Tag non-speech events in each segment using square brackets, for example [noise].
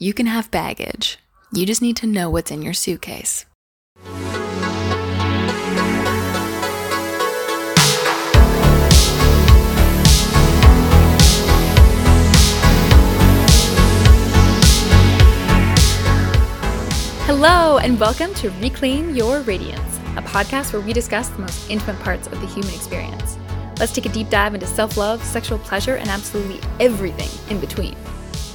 You can have baggage. You just need to know what's in your suitcase. Hello, and welcome to Reclaim Your Radiance, a podcast where we discuss the most intimate parts of the human experience. Let's take a deep dive into self love, sexual pleasure, and absolutely everything in between.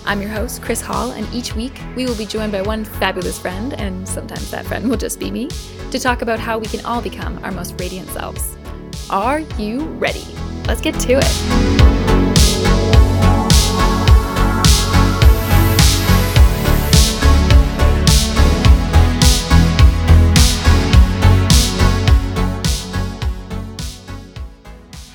I'm your host, Chris Hall, and each week we will be joined by one fabulous friend, and sometimes that friend will just be me, to talk about how we can all become our most radiant selves. Are you ready? Let's get to it.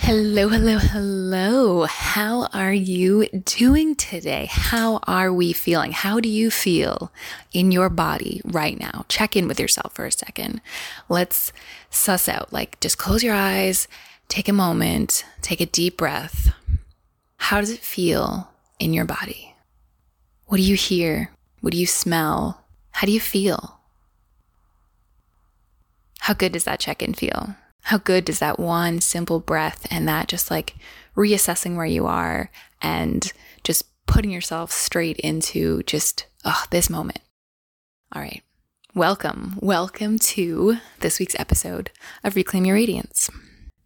Hello, hello, hello. How are you doing today? How are we feeling? How do you feel in your body right now? Check in with yourself for a second. Let's suss out, like, just close your eyes, take a moment, take a deep breath. How does it feel in your body? What do you hear? What do you smell? How do you feel? How good does that check in feel? How good does that one simple breath and that just like reassessing where you are and just putting yourself straight into just oh, this moment? All right. Welcome. Welcome to this week's episode of Reclaim Your Radiance.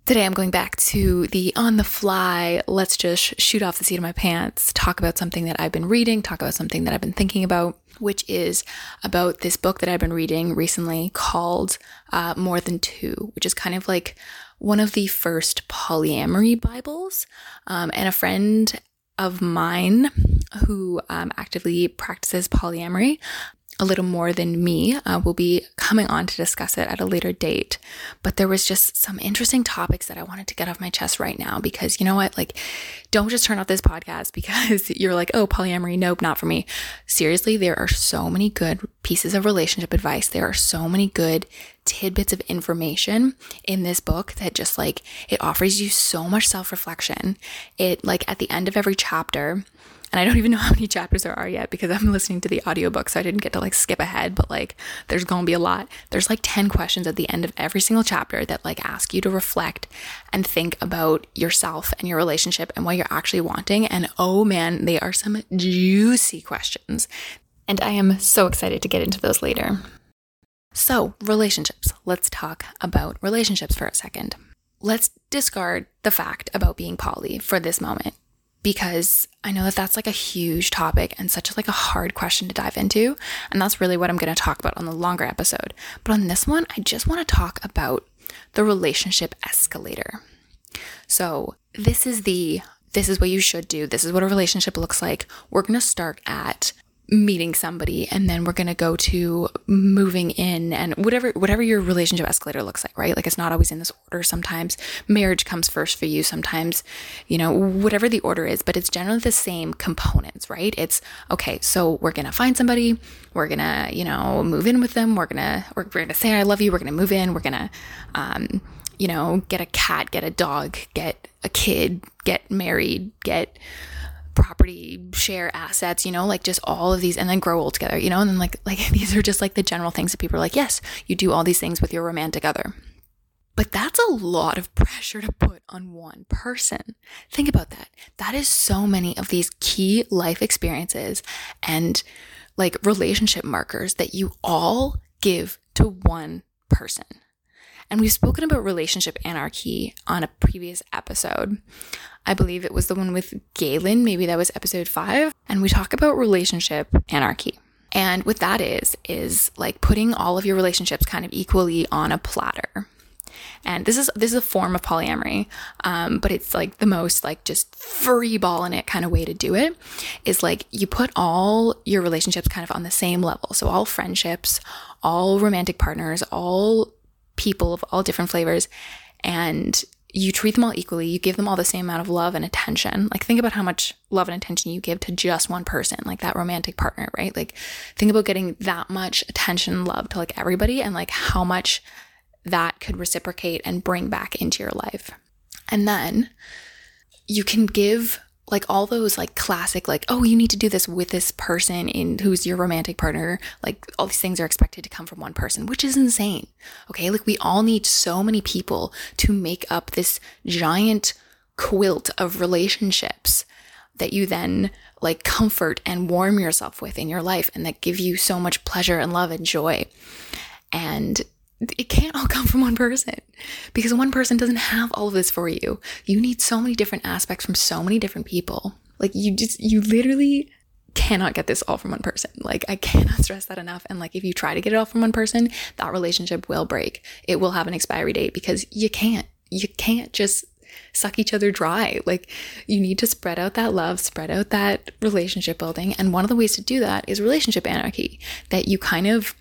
Today I'm going back to the on the fly, let's just shoot off the seat of my pants, talk about something that I've been reading, talk about something that I've been thinking about, which is about this book that I've been reading recently called uh, More Than Two, which is kind of like one of the first polyamory Bibles. Um, and a friend of mine who um, actively practices polyamory a little more than me uh, will be coming on to discuss it at a later date. But there was just some interesting topics that I wanted to get off my chest right now because you know what? Like, don't just turn off this podcast [laughs] because you're like, oh, polyamory, nope, not for me. Seriously, there are so many good pieces of relationship advice. There are so many good tidbits of information in this book that just like it offers you so much self reflection. It, like, at the end of every chapter, and I don't even know how many chapters there are yet because I'm listening to the audiobook, so I didn't get to like skip ahead, but like there's gonna be a lot. There's like 10 questions at the end of every single chapter that like ask you to reflect and think about yourself and your relationship and what you're actually wanting. And oh man, they are some juicy questions. And I am so excited to get into those later. So, relationships. Let's talk about relationships for a second. Let's discard the fact about being poly for this moment because I know that that's like a huge topic and such like a hard question to dive into. And that's really what I'm going to talk about on the longer episode. But on this one, I just want to talk about the relationship escalator. So, this is the this is what you should do. This is what a relationship looks like. We're going to start at meeting somebody and then we're going to go to moving in and whatever whatever your relationship escalator looks like right? Like it's not always in this order. Sometimes marriage comes first for you. Sometimes you know whatever the order is but it's generally the same components right? It's okay so we're going to find somebody. We're going to you know move in with them. We're going to we're, going to say i love you. We're going to move in. We're going to um you know get a cat get a dog get a kid get married get property share assets you know like just all of these and then grow old together you know and then like [laughs] like these are just like the general things that people are like yes you do all these things with your romantic other but that's a lot of pressure to put on one person. Think about that. That is so many of these key life experiences and like relationship markers that you all give to one person. And we've spoken about relationship anarchy on a previous episode. I believe it was the one with Galen, maybe that was episode five. And we talk about relationship anarchy. And what that is, is like putting all of your relationships kind of equally on a platter. And this is this is a form of polyamory, um, but it's like the most like just free ball in it kind of way to do it. Is like you put all your relationships kind of on the same level. So all friendships, all romantic partners, all people of all different flavors and you treat them all equally. You give them all the same amount of love and attention. Like, think about how much love and attention you give to just one person, like that romantic partner, right? Like, think about getting that much attention and love to like everybody and like how much that could reciprocate and bring back into your life. And then you can give like all those like classic like oh you need to do this with this person in who's your romantic partner. Like all these things are expected to come from one person which is insane. Okay? Like we all need so many people to make up this giant quilt of relationships that you then like comfort and warm yourself with in your life and that give you so much pleasure and love and joy. And it can't all [laughs] come from one person because one person doesn't have all of this for you. You need so many different aspects from so many different people. Like you just, you literally cannot get this all from one person. Like I cannot [laughs] stress that enough. And like if you try to get it all from one person, that relationship will break. It will have an expiry date because you can't, you can't just suck each other dry. Like you need to spread out that love, spread out that relationship building. And one of the ways to do that is relationship anarchy that you kind of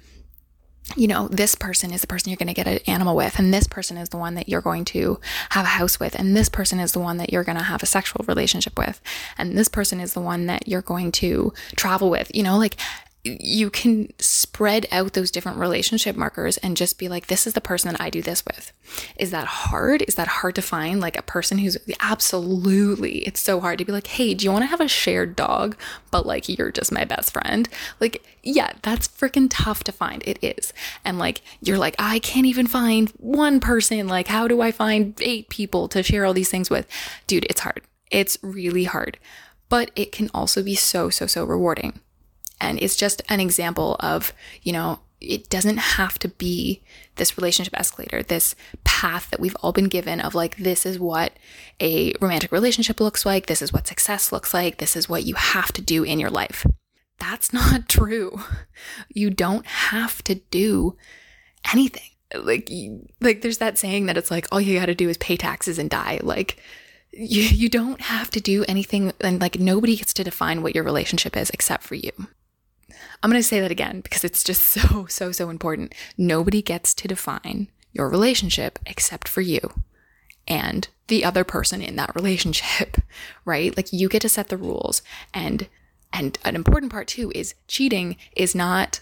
you know, this person is the person you're going to get an animal with, and this person is the one that you're going to have a house with, and this person is the one that you're going to have a sexual relationship with, and this person is the one that you're going to travel with. You know, like you can spread out those different relationship markers and just be like, this is the person that I do this with. Is that hard? Is that hard to find? Like a person who's absolutely, it's so hard to be like, hey, do you want to have a shared dog? But like, you're just my best friend. Like, yeah, that's freaking tough to find. It is. And like, you're like, I can't even find one person. Like, how do I find eight people to share all these things with? Dude, it's hard. It's really hard. But it can also be so, so, so rewarding and it's just an example of, you know, it doesn't have to be this relationship escalator, this path that we've all been given of like, this is what a romantic relationship looks like. This is what success looks like. This is what you have to do in your life. That's [laughs] not true. You don't have to do anything. Like, like there's that saying that it's like, all you got to do is pay taxes and die. Like, you, you don't have to do anything and like nobody gets to define what your relationship is except for you. I'm going to say that again because it's just [laughs] so, so, so important. Nobody gets to define your relationship except for you and the other person in that [laughs] relationship, right? Like you get to set the rules. And and an important part too is cheating is not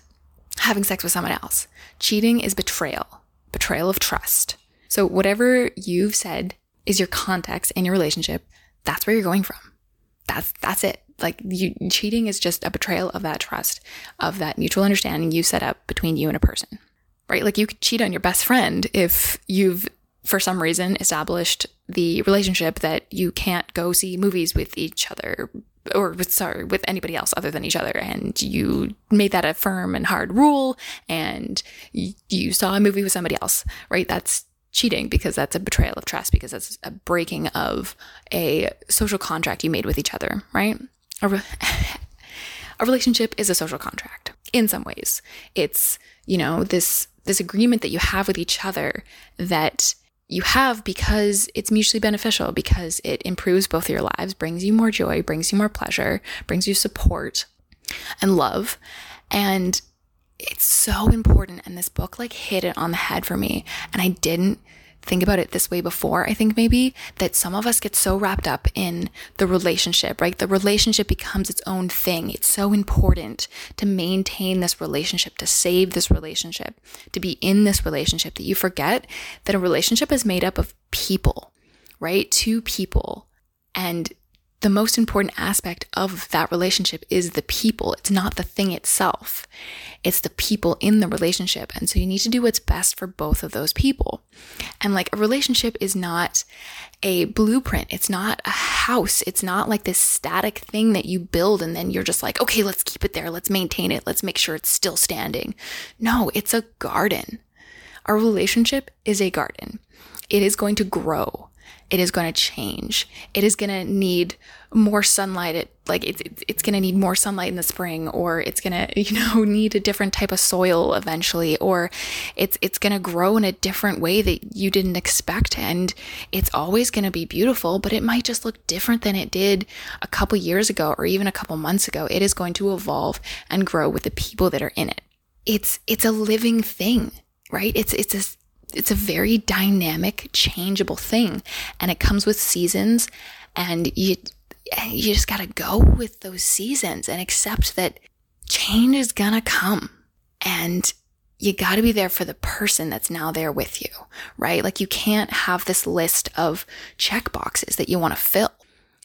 having sex with someone else. Cheating is betrayal, betrayal of trust. So whatever you've said is your context in your relationship, that's where you're going from. That's that's it like you cheating is just a betrayal of that trust, of that mutual understanding you set up between you and a person. Right? Like you could cheat on your best friend if you've for some reason established the relationship that you can't go see movies with each other or with sorry with anybody else other than each other and you made that a firm and hard rule and you saw a movie with somebody else right that's cheating because that's a betrayal of trust because that's a breaking of a social contract you made with each other right a, re- [laughs] a relationship is a social contract in some ways. It's, you know, this this agreement that you have with each other that you have because it's mutually beneficial, because it improves both your lives, brings you more joy, brings you more pleasure, brings you support and love. And it's so important. And this book like hit it on the head for me. And I didn't think about it this way before. I think maybe that some of us get so wrapped up in the relationship, right? The relationship becomes its own thing. It's so important to maintain this relationship, to save this relationship, to be in this relationship that you forget that a relationship is made up of people, right? Two people. And the most important aspect of that relationship is the people. It's not the thing itself. It's the people in the relationship. And so you need to do what's best for both of those people. And like a relationship is not a blueprint. It's not a house. It's not like this static thing that you build and then you're just like, okay, let's keep it there. Let's maintain it. Let's make sure it's still standing. No, it's a garden. Our relationship is a garden. It is going to grow it is going to change. It is going to need more sunlight. It, like it's, it's going to need more sunlight in the spring, or it's going [laughs] to, you know, need a different type of soil eventually, or it's, it's going to grow in a different way that you didn't expect. And it's always going to be beautiful, but it might just look different than it did a couple years ago, or even a couple months ago. It is going to evolve and grow with the people that are in it. It's, it's a living thing, right? It's, it's a, it's a very dynamic, changeable thing. And it comes with seasons and you you just got to go with those seasons and accept that change is to come. And you got to be there for the person that's now there with you, right? Like you can't have this list of check boxes that you want to fill.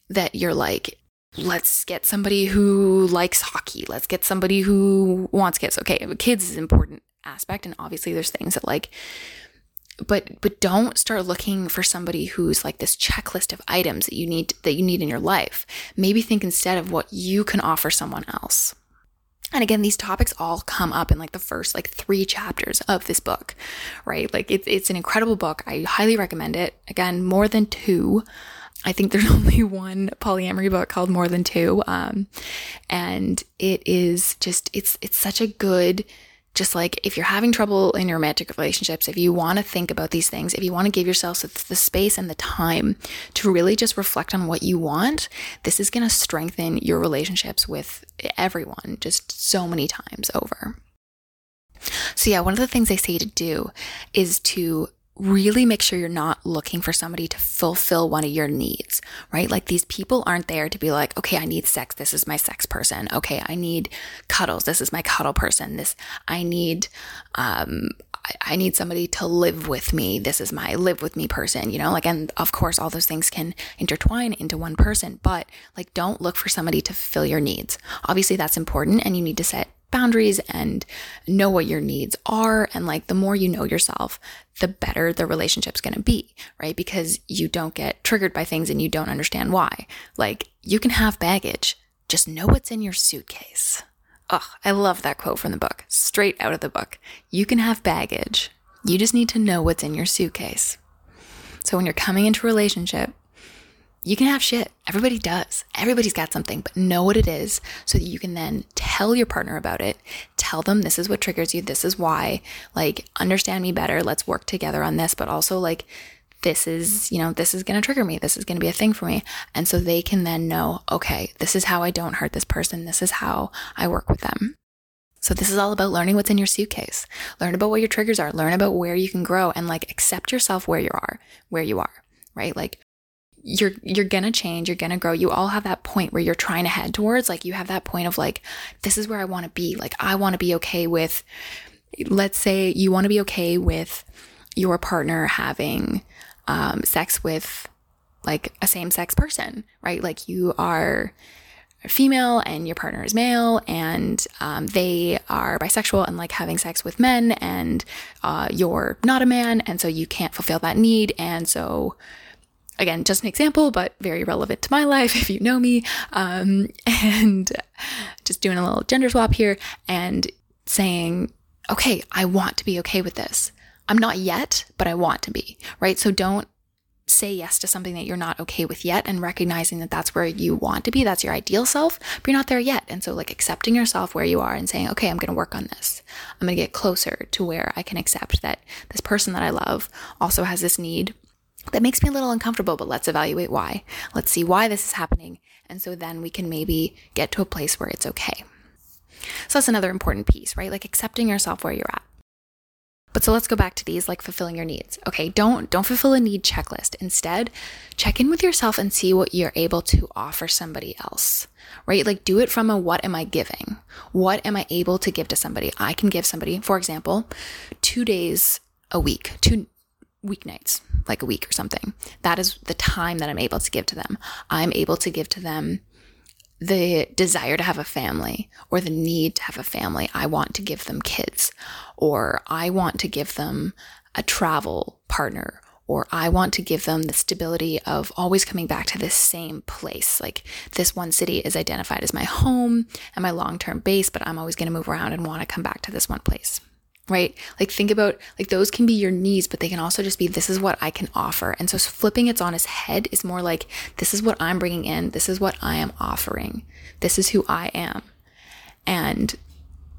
that you're like, let's get somebody who likes hockey. Let's get somebody who wants kids. Okay, kids is an important aspect. And obviously there's things that like, but but don't start looking for somebody who's like this checklist of items that you need that you need in your life. Maybe think instead of what you can offer someone else. And again these topics all come up in like the first like three chapters of this book right? Like it's, it's an incredible book. I highly recommend it. Again more than two. I think there's [laughs] only one polyamory book called More Than Two. Um, and it is just, it's, it's such a good, just like if you're having trouble in your romantic relationships, if you want to think about these things, if you want to give yourself the space and the time to really just reflect on what you want, this is going to strengthen your relationships with everyone just so many times over. So, yeah, one of the things they say to do is to really make sure you're not looking for somebody to fulfill one of your needs, right? Like these people aren't there to be like, okay, I need sex. This is my sex person. Okay, I need cuddles. This is my cuddle person. This, I need, um, I need somebody to live with me. This is my live with me person, you know, like, and of course, all those things can intertwine into one person, but like, don't look for somebody to fill your needs. Obviously, that's important and you need to set boundaries and know what your needs are. And like the more you know yourself, the better the relationship's going to be, right? Because you don't get triggered by things and you don't understand why. Like you can have baggage, just know what's in your suitcase. Oh, I love that quote from the book, straight out of the book. You can have baggage. You just need to know what's in your suitcase. So when you're coming into a relationship, you can have shit. Everybody does. Everybody's got something, but know what it is so that you can then tell your partner about it. Tell them this is what triggers you. This is why. Like, understand me better. Let's work together on this, but also like, this is, you know, this is going to trigger me. This is going to be a thing for me. And so they can then know, okay, this is how I don't hurt this person. This is how I work with them. So this is all about learning what's in your suitcase. Learn about what your triggers are. Learn about where you can grow and like accept yourself where you are, where you are, right? Like you're you're gonna change you're gonna grow. You all have that point where you're trying to head towards like you have that point of like this is where i want to be. Like i want to be okay with let's say you want to be okay with your partner having um, sex with like a same sex person right? Like you are female and your partner is male and um, they are bisexual and like having sex with men and uh, you're not a man and so you can't fulfill that need and so again, just an example, but very relevant to my life [laughs] if you know me. Um, [laughs] and just doing a little gender swap here and saying, okay, I want to be okay with this. I'm not yet, but I want to be, right? So don't say yes to something that you're not okay with yet and recognizing that that's where you want to be. That's your ideal self, but you're not there yet. And so, like, accepting yourself where you are and saying, okay, I'm going to work on this. I'm going to get closer to where I can accept that this person that I love also has this need that makes me a little uncomfortable, but let's evaluate why. Let's see why this is happening. And so then we can maybe get to a place where it's okay. So that's another important piece, right? Like accepting yourself where you're at. But so let's go back to these like fulfilling your needs. Okay, don't don't fulfill a need checklist. Instead, check in with yourself and see what you're able to offer somebody else. Right? Like do it from a what am I giving? What am I able to give to somebody? I can give somebody, for example, 2 days a week, two weeknights, like a week or something. That is the time that I'm able to give to them. I'm able to give to them the desire to have a family or the need to have a family. I want to give them kids or I want to give them a travel partner or I want to give them the stability of always coming back to this same place. Like this one city is identified as my home and my long term base, but I'm always going to move around and want to come back to this one place right? Like think about like those can be your needs, but they can also just be this is what I can offer. And so flipping it on its head is more like this is what I'm bringing in, this is what I am offering, this is who I am. And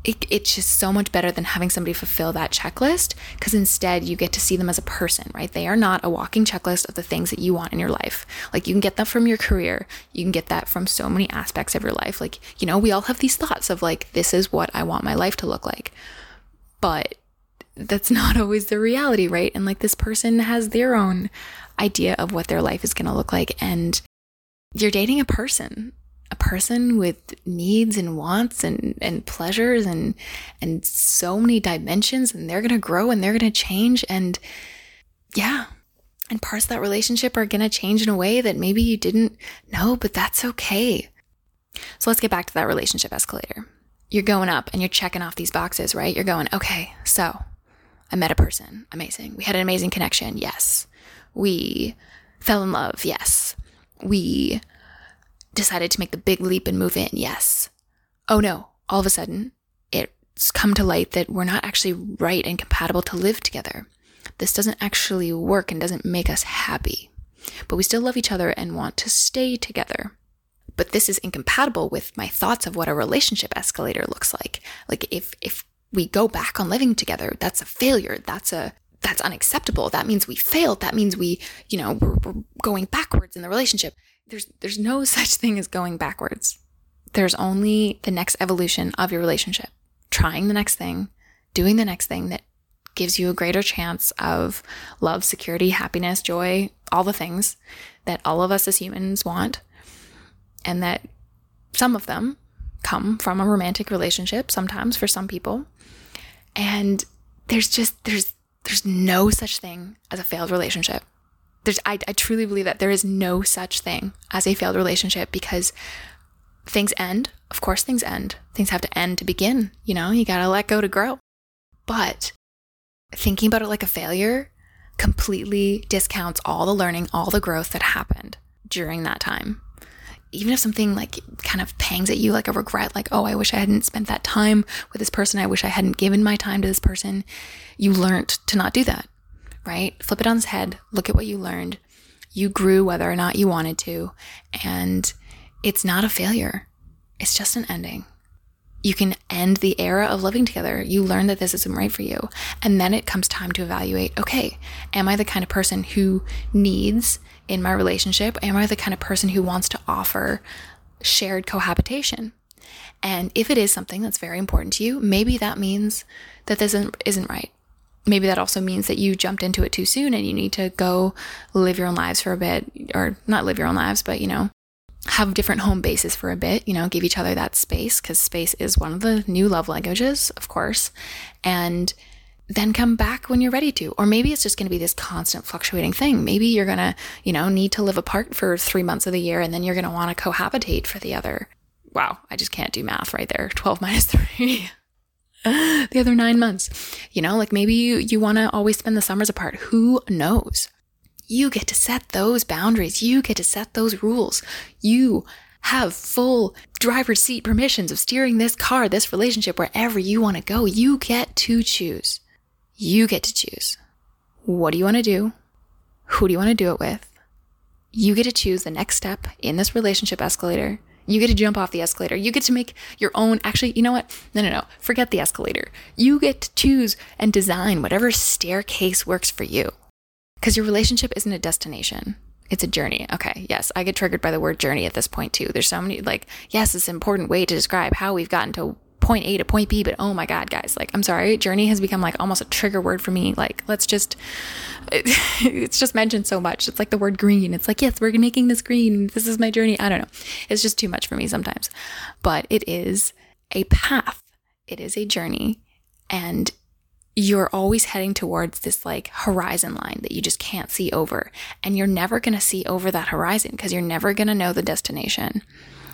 it, it's just so much better than having somebody fulfill that checklist because instead you get to see them as a person, right? They are not a walking checklist of the things that you want in your life. Like you can get that from your career, you can get that from so many aspects of your life. Like, you know, we all have these thoughts of like, this is what I want my life to look like but that's not [laughs] always the reality, right? And like this person has their own idea of what their life is going to look like. And you're dating a person, a person with needs and wants and, and pleasures and, and so many dimensions and they're going to grow and they're going to change. And yeah, And parts of that relationship are going to change in a way that maybe you didn't know, but that's okay. So let's get back to that relationship escalator. You're going up and you're checking off these boxes, right? You're going, okay, so I met a person. Amazing. We had an amazing connection. Yes. We fell in love. Yes. We decided to make the big leap and move in. Yes. Oh no. All of a sudden, it's come to light that we're not actually right and compatible to live together. This doesn't actually work and doesn't make us happy. But we still love each other and want to stay together. But this is incompatible with my thoughts of what a relationship escalator looks like. Like if if we go back on living together, that's a failure. That's a that's unacceptable. That means we failed. That means we, you know, we're, we're going backwards in the relationship. There's there's no [laughs] such thing as going backwards. There's only the next evolution of your relationship. Trying the next thing, doing the next thing that gives you a greater chance of love, security, happiness, joy, all the things that all of us as humans want. And that some of them come from a romantic relationship, sometimes for some people. And there's just, there's, there's no such thing as a failed relationship. There's, I, I truly believe that there is no such thing as a failed relationship because things end. Of course, things end. Things have to end to begin. You know, you got to let go to grow. But thinking about it like a failure completely discounts all the learning, all the growth that happened during that time. Even if something like kind of pangs at you, like a regret, like, oh, I wish I hadn't spent that time with this person. I wish I hadn't given my time to this person. You learned to not do that, right? Flip it on its head. Look at what you learned. You grew whether or not you wanted to. And it's not a failure, it's just an ending you can end the era of living together. You learn that this isn't right for you. And then it comes time to evaluate okay, am I the kind of person who needs in my relationship? Am I the kind of person who wants to offer shared cohabitation? And if it is something that's very important to you, maybe that means that this isn't, isn't right. Maybe that also means that you jumped into it too soon and you need to go live your own lives for a bit, or not live your own lives, but you know, have different home bases for a bit, you know, give each other that space because space is one of the new love languages, of course, and then come back when you're ready to. Or maybe it's just going to be this constant fluctuating thing. Maybe you're going to, you know, need to live apart for three months of the year and then you're going to want to cohabitate for the other. Wow, I just can't do math right there. [laughs] 12 minus three. [laughs] the other nine months. You know, like maybe you, you want to always spend the summers apart. Who knows? You get to set those boundaries. You get to set those rules. You have full driver's seat permissions of steering this car, this relationship, wherever you want to go. You get to choose. You get to choose. What do you want to do? Who do you want to do it with? You get to choose the next step in this relationship escalator. You get to jump off the escalator. You get to make your own. Actually, you know what? No, no, no. Forget the escalator. You get to choose and design whatever staircase works for you. Because your relationship isn't a destination. It's a journey. Okay. Yes. I get triggered by the word journey at this point too. There's so many, like, yes, it's an important way to describe how we've gotten to point A to point B, but oh my God, guys, like, I'm sorry, journey has become like almost a trigger word for me. Like, let's just, [laughs] it's just mentioned so much. It's like the word green. It's like, yes, we're making this green. This is my journey. I don't know. It's just too much for me sometimes. But it is a path, it is a journey. And you're always heading towards this like horizon line that you just can't see over. And you're never going to see over that horizon because you're never going to know the destination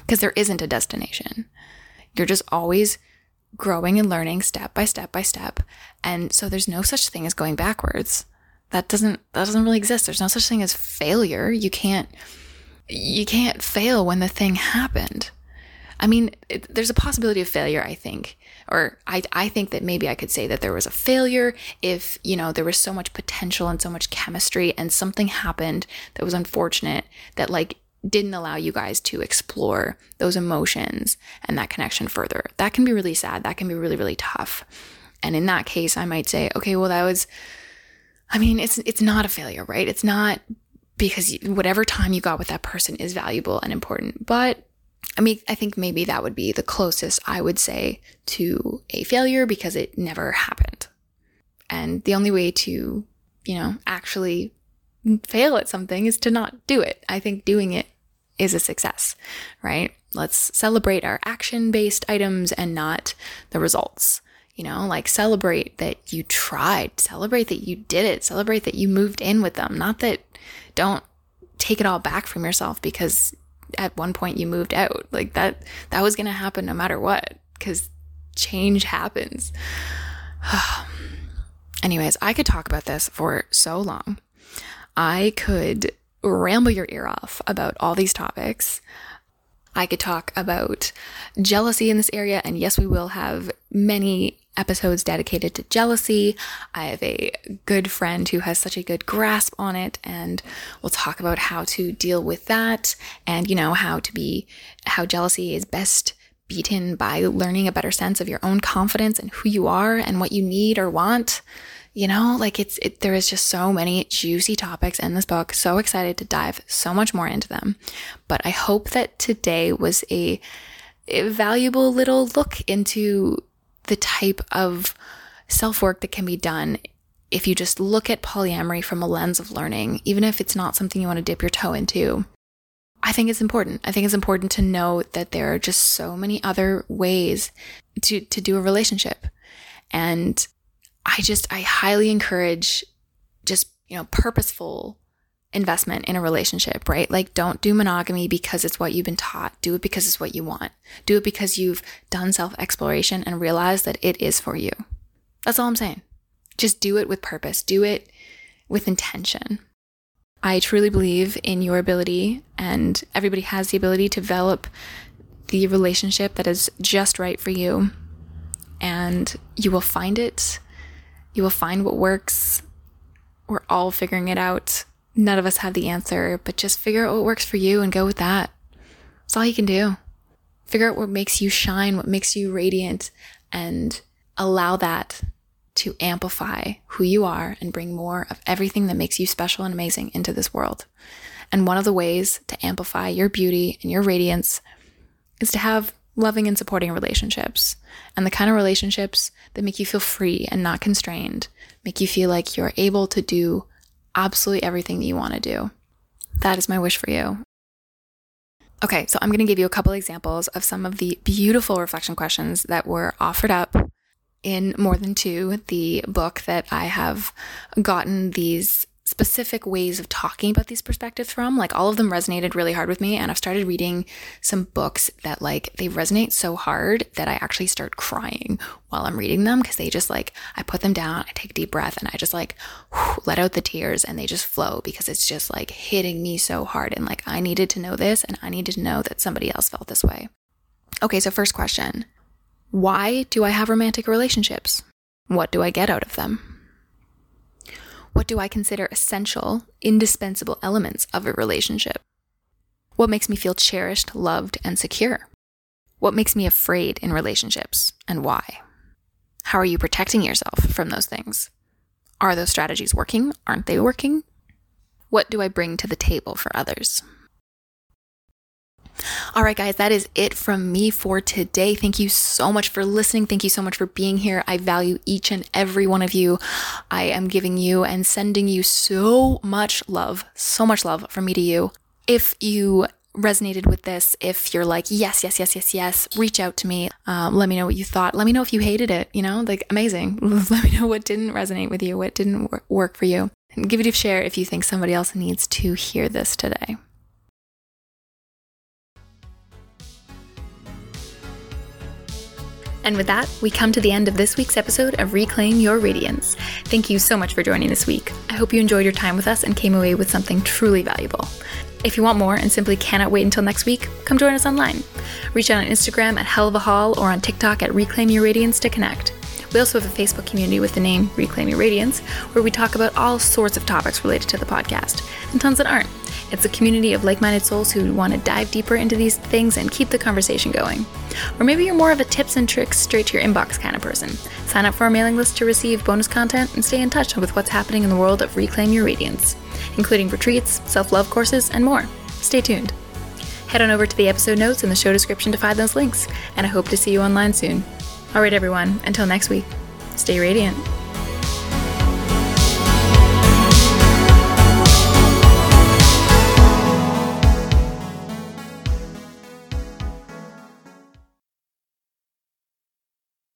because there isn't a destination. You're just always growing and learning step by step by step. And so there's no such thing as going backwards. That doesn't that doesn't really exist. There's no such thing as failure. You can't you can't fail when the thing happened. I mean, it, there's a possibility of failure, I think. Or I, I think that maybe I could say that there was a failure if, you know, there was so much potential and so much chemistry and something happened that was unfortunate that like didn't allow you guys to explore those emotions and that connection further. That can be really sad. That can be really, really tough. And in that case, I might say, okay, well, that was, I mean, it's, it's not a failure, right? It's not because whatever time you got with that person is valuable and important, but I mean, I think maybe that would be the closest I would say to a failure because it never happened. And the only way to, you know, actually fail at something is to not do it. I think doing it is a success, right? Let's celebrate our action based items and not the results. You know, like celebrate that you tried, celebrate that you did it, celebrate that you moved in with them. Not that don't take it all back from yourself because at one point you moved out. Like that that was going to happen no matter what cuz change happens. [sighs] Anyways, I could talk about this for so long. I could ramble your ear off about all these topics. I could talk about jealousy in this area, and yes, we will have many episodes dedicated to jealousy. I have a good friend who has such a good grasp on it, and we'll talk about how to deal with that and, you know, how to be, how jealousy is best beaten by learning a better sense of your own confidence and who you are and what you need or want. You know, like it's, it, there is just so many juicy topics in this book. So excited to dive so much more into them. But I hope that today was a, a valuable little look into the type of self work that can be done if you just look at polyamory from a lens of learning, even if it's not something you want to dip your toe into. I think it's important. I think it's important to know that there are just so many other ways to, to do a relationship. And I just, I highly encourage just, you know, purposeful investment in a relationship, right? Like don't do monogamy because it's what you've been taught. Do it because it's what you want. Do it because you've done self exploration and realized that it is for you. That's all I'm saying. Just do it with purpose. Do it with intention. I truly believe in your ability, and everybody has the ability to develop the relationship that is just right for you. And you will find it. You will find what works. We're all figuring it out. None of us have the answer, but just figure out what works for you and go with that. That's all you can do. Figure out what makes you shine, what makes you radiant, and allow that to amplify who you are and bring more of everything that makes you special and amazing into this world. And one of the ways to amplify your beauty and your radiance is to have loving and supporting relationships and the kind of relationships that make you feel free and not constrained, make you feel like you're able to do absolutely everything that you want to do. That is my wish for you. Okay, so I'm going to give you a couple examples of some of the beautiful reflection questions that were offered up in More Than Two, the book that I have gotten these specific ways of talking about these perspectives from. Like all of them resonated really hard with me. And I've started reading some books that like they resonate so hard that I actually start crying while I'm reading them because they just like, I put them down, I take a deep breath, and I just like whew, [sighs] let out the tears and they just flow because it's just like hitting me so hard. And like I needed to know this and I needed to know that somebody else felt this way. Okay, so first question why do I have romantic relationships? What do I get out of them? What do I consider essential, indispensable elements of a relationship? What makes me feel cherished, loved, and secure? What makes me afraid in relationships and why? How are you protecting yourself from those things? Are those strategies working? Aren't they working? What do I bring to the table for others? All right, guys, that is it from me for today. Thank you so much for listening. Thank you so much for being here. I value each and every one of you. I am giving you and sending you so much love, so much love from me to you. If you resonated with this, if you're like, yes, yes, yes, yes, yes, reach out to me. Um, let me know what you thought. Let me know if you hated it, you know, like amazing. [laughs] let me know what didn't resonate with you, what didn't work for you. And give it a share if you think somebody else needs to hear this today. And with that, we come to the end of this week's episode of Reclaim Your Radiance. Thank you so much for joining this week. I hope you enjoyed your time with us and came away with something truly valuable. If you want more and simply cannot wait until next week, come join us online. Reach out on Instagram at Hell of a Hall or on TikTok at Reclaim Your Radiance to connect. We also have a Facebook community with the name Reclaim Your Radiance, where we talk about all sorts of topics related to the podcast, and tons that aren't. It's a community of like minded souls who want to dive deeper into these things and keep the conversation going. Or maybe you're more of a tips and tricks straight to your inbox kind of person. Sign up for our mailing list to receive bonus content and stay in touch with what's happening in the world of Reclaim Your Radiance, including retreats, self love courses, and more. Stay tuned. Head on over to the episode notes in the show description to find those links, and I hope to see you online soon. All right, everyone, until next week, stay radiant.